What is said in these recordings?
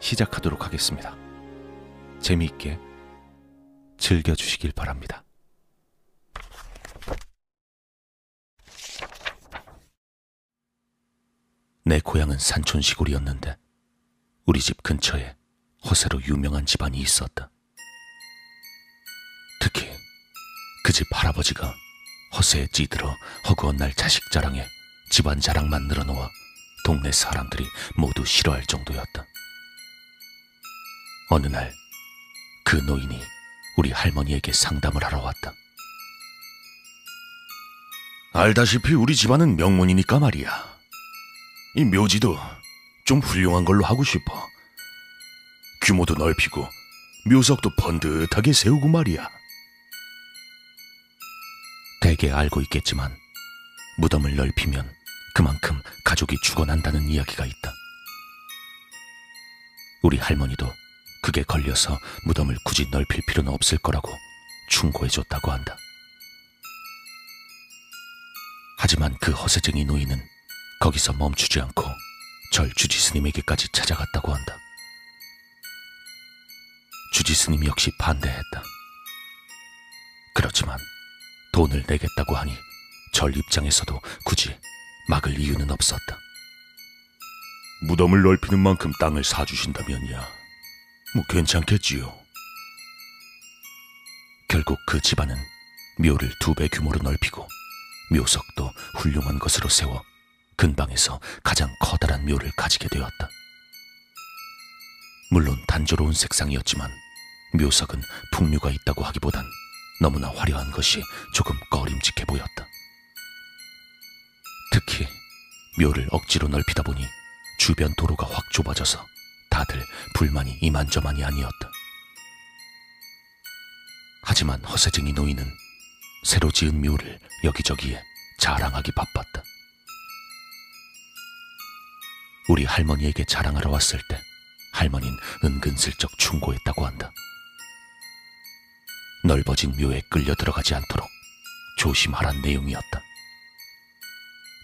시작하도록 하겠습니다. 재미있게 즐겨주시길 바랍니다. 내 고향은 산촌 시골이었는데 우리 집 근처에 허세로 유명한 집안이 있었다. 특히 그 집 할아버지가 허세에 찌들어 허구한 날 자식 자랑에 집안 자랑만 늘어놓아 동네 사람들이 모두 싫어할 정도였다. 어느 날 그 노인이 우리 할머니에게 상담을 하러 왔다. 알다시피 우리 집안은 명문이니까 말이야. 이 묘지도 좀 훌륭한 걸로 하고 싶어. 규모도 넓히고 묘석도 번듯하게 세우고 말이야. 대개 알고 있겠지만 무덤을 넓히면 그만큼 가족이 죽어난다는 이야기가 있다. 우리 할머니도 그게 걸려서 무덤을 굳이 넓힐 필요는 없을 거라고 충고해줬다고 한다. 하지만 그 허세쟁이 노인은 거기서 멈추지 않고 절 주지 스님에게까지 찾아갔다고 한다. 주지 스님 역시 반대했다. 그렇지만 돈을 내겠다고 하니 절 입장에서도 굳이 막을 이유는 없었다. 무덤을 넓히는 만큼 땅을 사주신다면야, 뭐 괜찮겠지요. 결국 그 집안은 묘를 두 배 규모로 넓히고 묘석도 훌륭한 것으로 세워 근방에서 가장 커다란 묘를 가지게 되었다. 물론 단조로운 색상이었지만 묘석은 풍류가 있다고 하기보단 너무나 화려한 것이 조금 꺼림직해 보였다. 특히 묘를 억지로 넓히다 보니 주변 도로가 확 좁아져서 다들 불만이 이만저만이 아니었다. 하지만 허세쟁이 노인은 새로 지은 묘를 여기저기에 자랑하기 바빴다. 우리 할머니에게 자랑하러 왔을 때 할머니는 은근슬쩍 충고했다고 한다. 넓어진 묘에 끌려 들어가지 않도록 조심하란 내용이었다.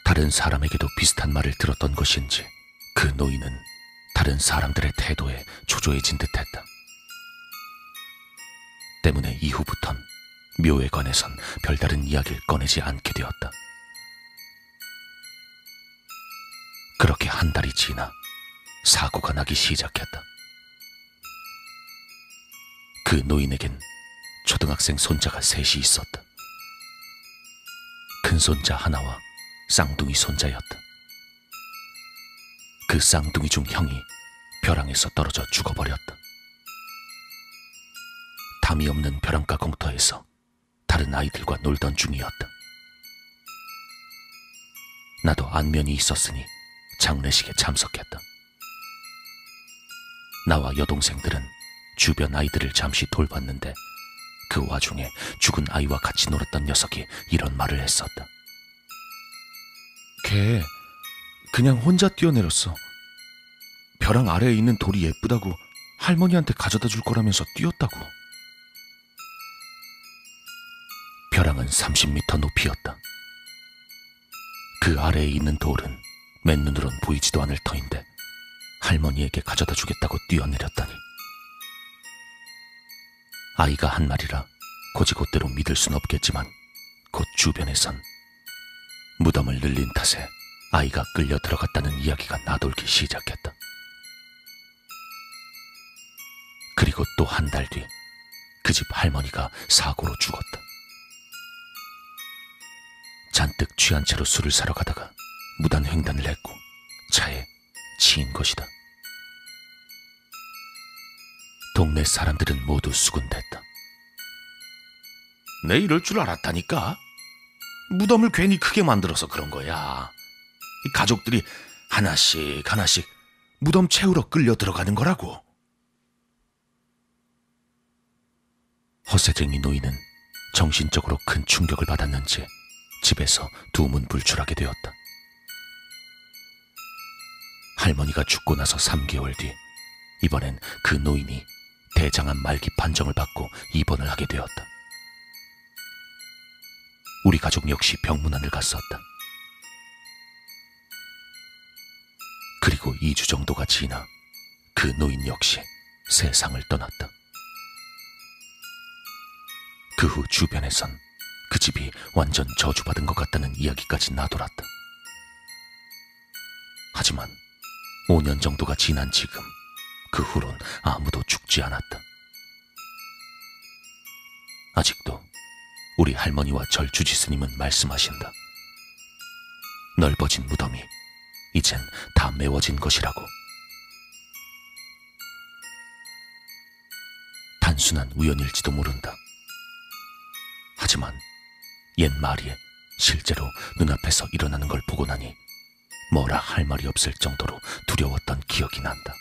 다른 사람에게도 비슷한 말을 들었던 것인지 그 노인은 다른 사람들의 태도에 초조해진 듯했다. 때문에 이후부턴 묘에 관해선 별다른 이야기를 꺼내지 않게 되었다. 그렇게 한 달이 지나 사고가 나기 시작했다. 그 노인에겐 초등학생 손자가 셋이 있었다. 큰 손자 하나와 쌍둥이 손자였다. 그 쌍둥이 중 형이 벼랑에서 떨어져 죽어버렸다. 담이 없는 벼랑가 공터에서 다른 아이들과 놀던 중이었다. 나도 안면이 있었으니 장례식에 참석했다. 나와 여동생들은 주변 아이들을 잠시 돌봤는데 그 와중에 죽은 아이와 같이 놀았던 녀석이 이런 말을 했었다. 걔 그냥 혼자 뛰어내렸어. 벼랑 아래에 있는 돌이 예쁘다고 할머니한테 가져다 줄 거라면서 뛰었다고. 벼랑은 30m 높이였다. 그 아래에 있는 돌은 맨눈으론 보이지도 않을 터인데 할머니에게 가져다 주겠다고 뛰어내렸다니. 아이가 한 말이라 고지곳대로 믿을 순 없겠지만 곧 주변에선 무덤을 늘린 탓에 아이가 끌려 들어갔다는 이야기가 나돌기 시작했다. 그리고 또 한 달 뒤 그 집 할머니가 사고로 죽었다. 잔뜩 취한 채로 술을 사러 가다가 무단 횡단을 했고 차에 치인 것이다. 동네 사람들은 모두 수군댔다. 내 이럴 줄 알았다니까. 무덤을 괜히 크게 만들어서 그런 거야. 이 가족들이 하나씩 하나씩 무덤 채우러 끌려 들어가는 거라고. 허세쟁이 노인은 정신적으로 큰 충격을 받았는지 집에서 두문불출하게 되었다. 할머니가 죽고 나서 3개월 뒤 이번엔 그 노인이 대장암 말기 판정을 받고 입원을 하게 되었다. 우리 가족 역시 병문안을 갔었다. 그리고 2주 정도가 지나 그 노인 역시 세상을 떠났다. 그 후 주변에선 그 집이 완전 저주받은 것 같다는 이야기까지 나돌았다. 하지만 5년 정도가 지난 지금 그 후론 아무도 죽지 않았다. 아직도 우리 할머니와 절 주지 스님은 말씀하신다. 넓어진 무덤이 이젠 다 메워진 것이라고. 단순한 우연일지도 모른다. 하지만 옛 말이 실제로 눈앞에서 일어나는 걸 보고 나니 뭐라 할 말이 없을 정도로 두려웠던 기억이 난다.